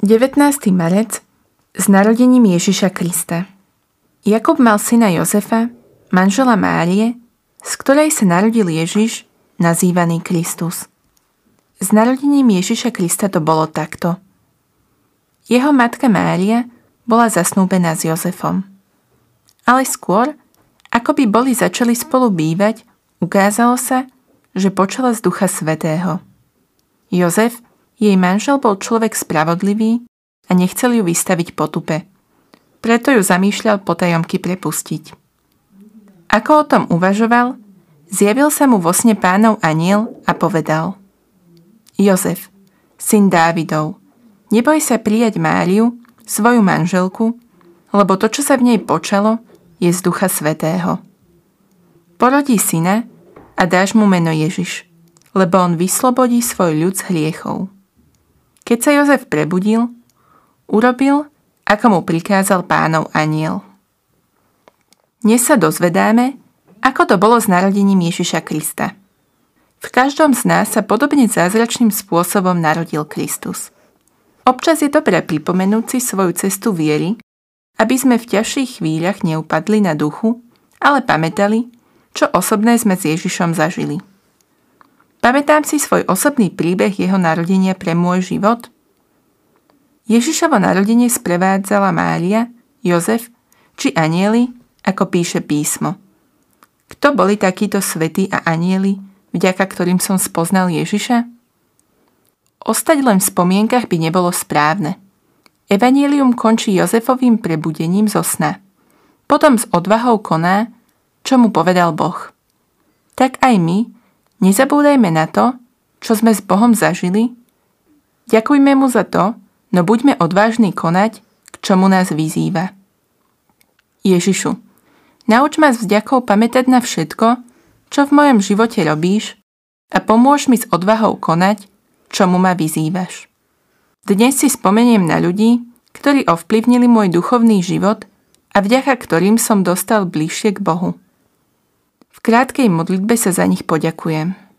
19. marec s narodením Ježiša Krista. Jakub mal syna Jozefa, manžela Márie, z ktorej sa narodil Ježiš, nazývaný Kristus. S narodením Ježiša Krista to bolo takto. Jeho matka Mária bola zasnúbená s Jozefom. Ale skôr, ako by boli začali spolu bývať, ukázalo sa, že počala z Ducha Svetého. Jozef jej manžel bol človek spravodlivý a nechcel ju vystaviť potupe. Preto ju zamýšľal potajomky prepustiť. Ako o tom uvažoval, zjavil sa mu vo sne pánov aniel a povedal Jozef, syn Dávidov, neboj sa prijať Máriu, svoju manželku, lebo to, čo sa v nej počalo, je z Ducha Svetého. Porodí syna a dáš mu meno Ježiš, lebo on vyslobodí svoj ľud z hriechov. Keď sa Jozef prebudil, urobil, ako mu prikázal pánov aniel. Dnes sa dozvedáme, ako to bolo s narodením Ježiša Krista. V každom z nás sa podobne zázračným spôsobom narodil Kristus. Občas je dobré pripomenúť si svoju cestu viery, aby sme v ťažších chvíľach neupadli na duchu, ale pamätali, čo osobné sme s Ježišom zažili. Pamätám si svoj osobný príbeh jeho narodenia pre môj život. Ježišovo narodenie sprevádzala Mária, Jozef či anieli, ako píše písmo. Kto boli takíto svety a anieli, vďaka ktorým som spoznal Ježiša? Ostať len v spomienkach by nebolo správne. Evangelium končí Jozefovým prebudením zo sna. Potom s odvahou koná, čo mu povedal Boh. Tak aj my, Nezabúdajme na to, čo sme s Bohom zažili, ďakujme mu za to, no buďme odvážni konať, k čomu nás vyzýva. Ježišu, nauč ma s vďakou pamätať na všetko, čo v mojom živote robíš a pomôž mi s odvahou konať, čomu ma vyzývaš. Dnes si spomeniem na ľudí, ktorí ovplyvnili môj duchovný život a vďaka ktorým som dostal bližšie k Bohu. V krátkej modlitbe sa za nich poďakujem.